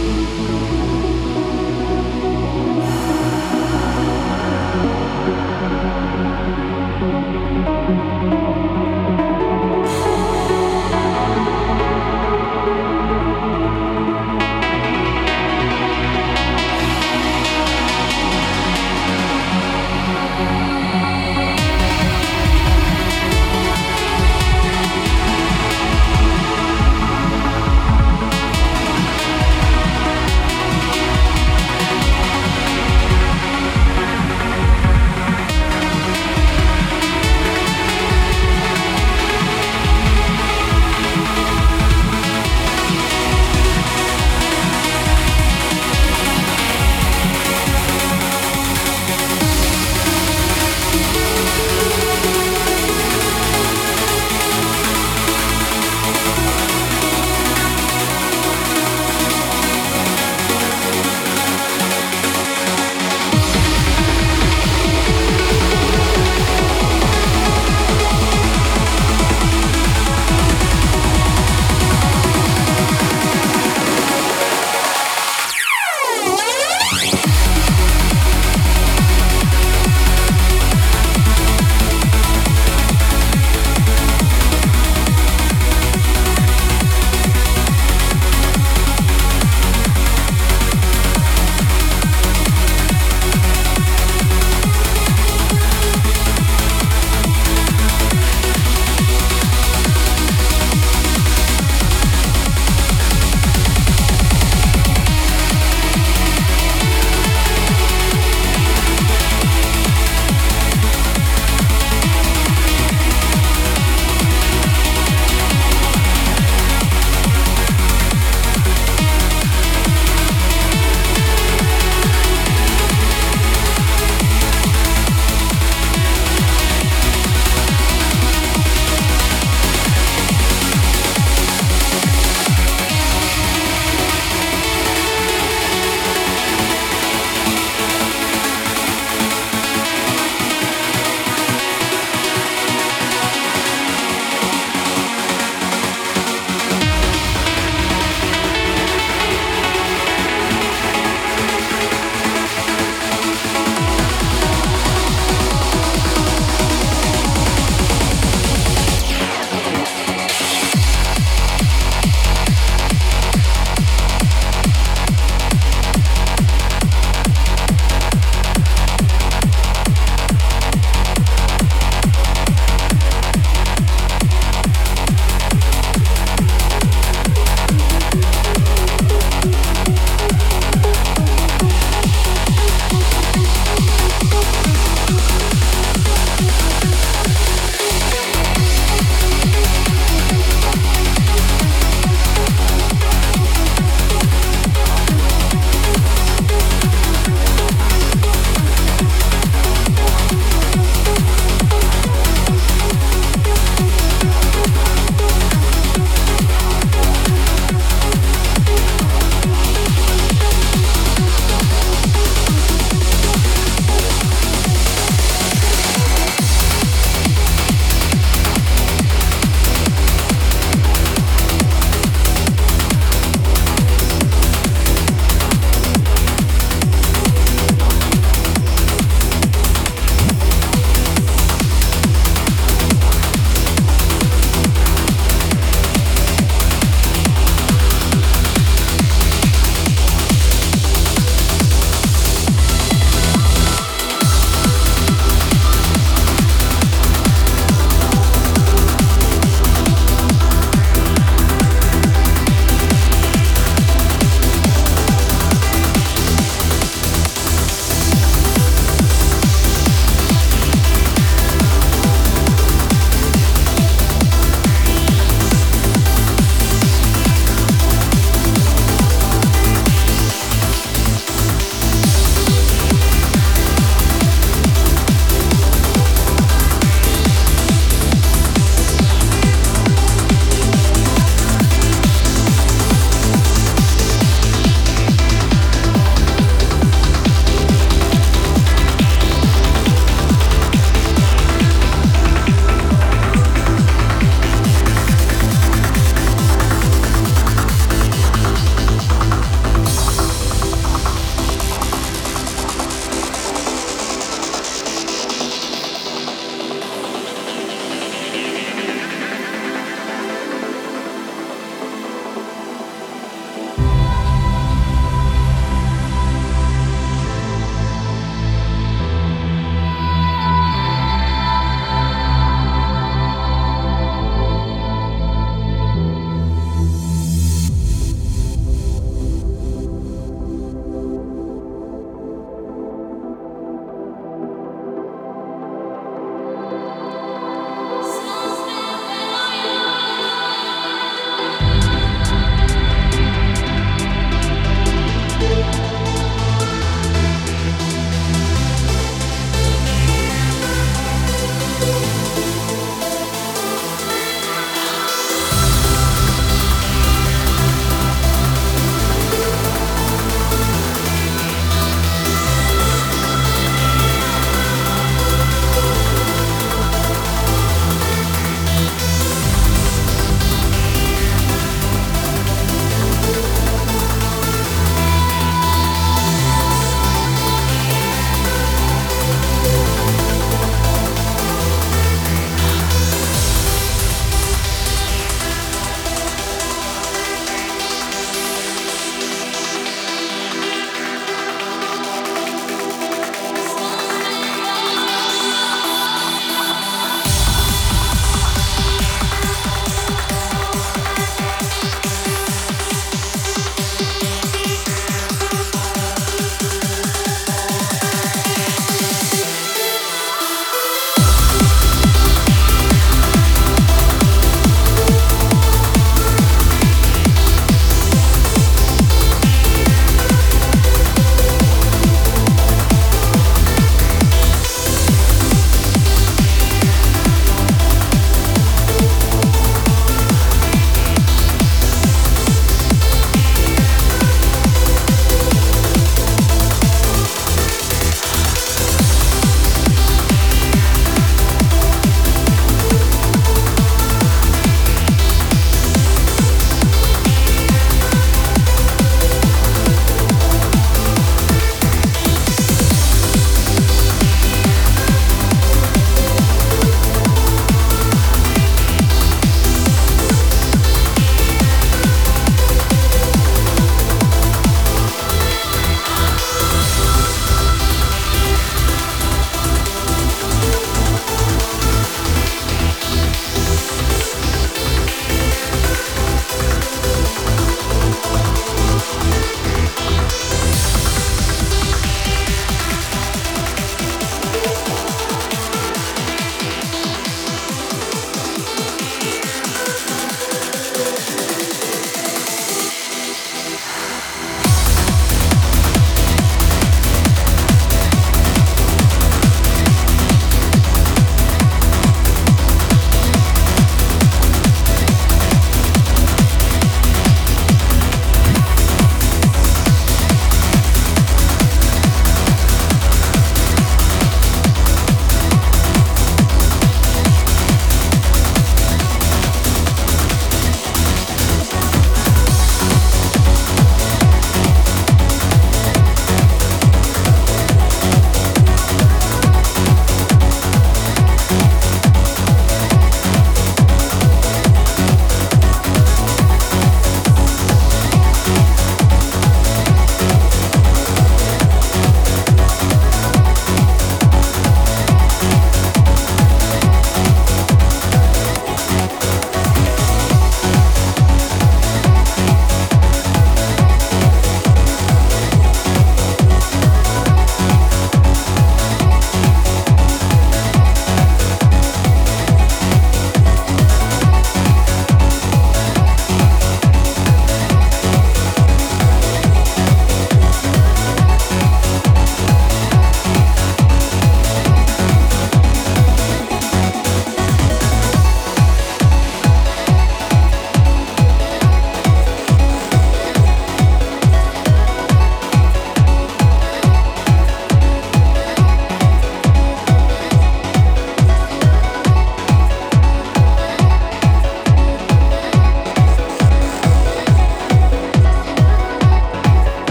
うん。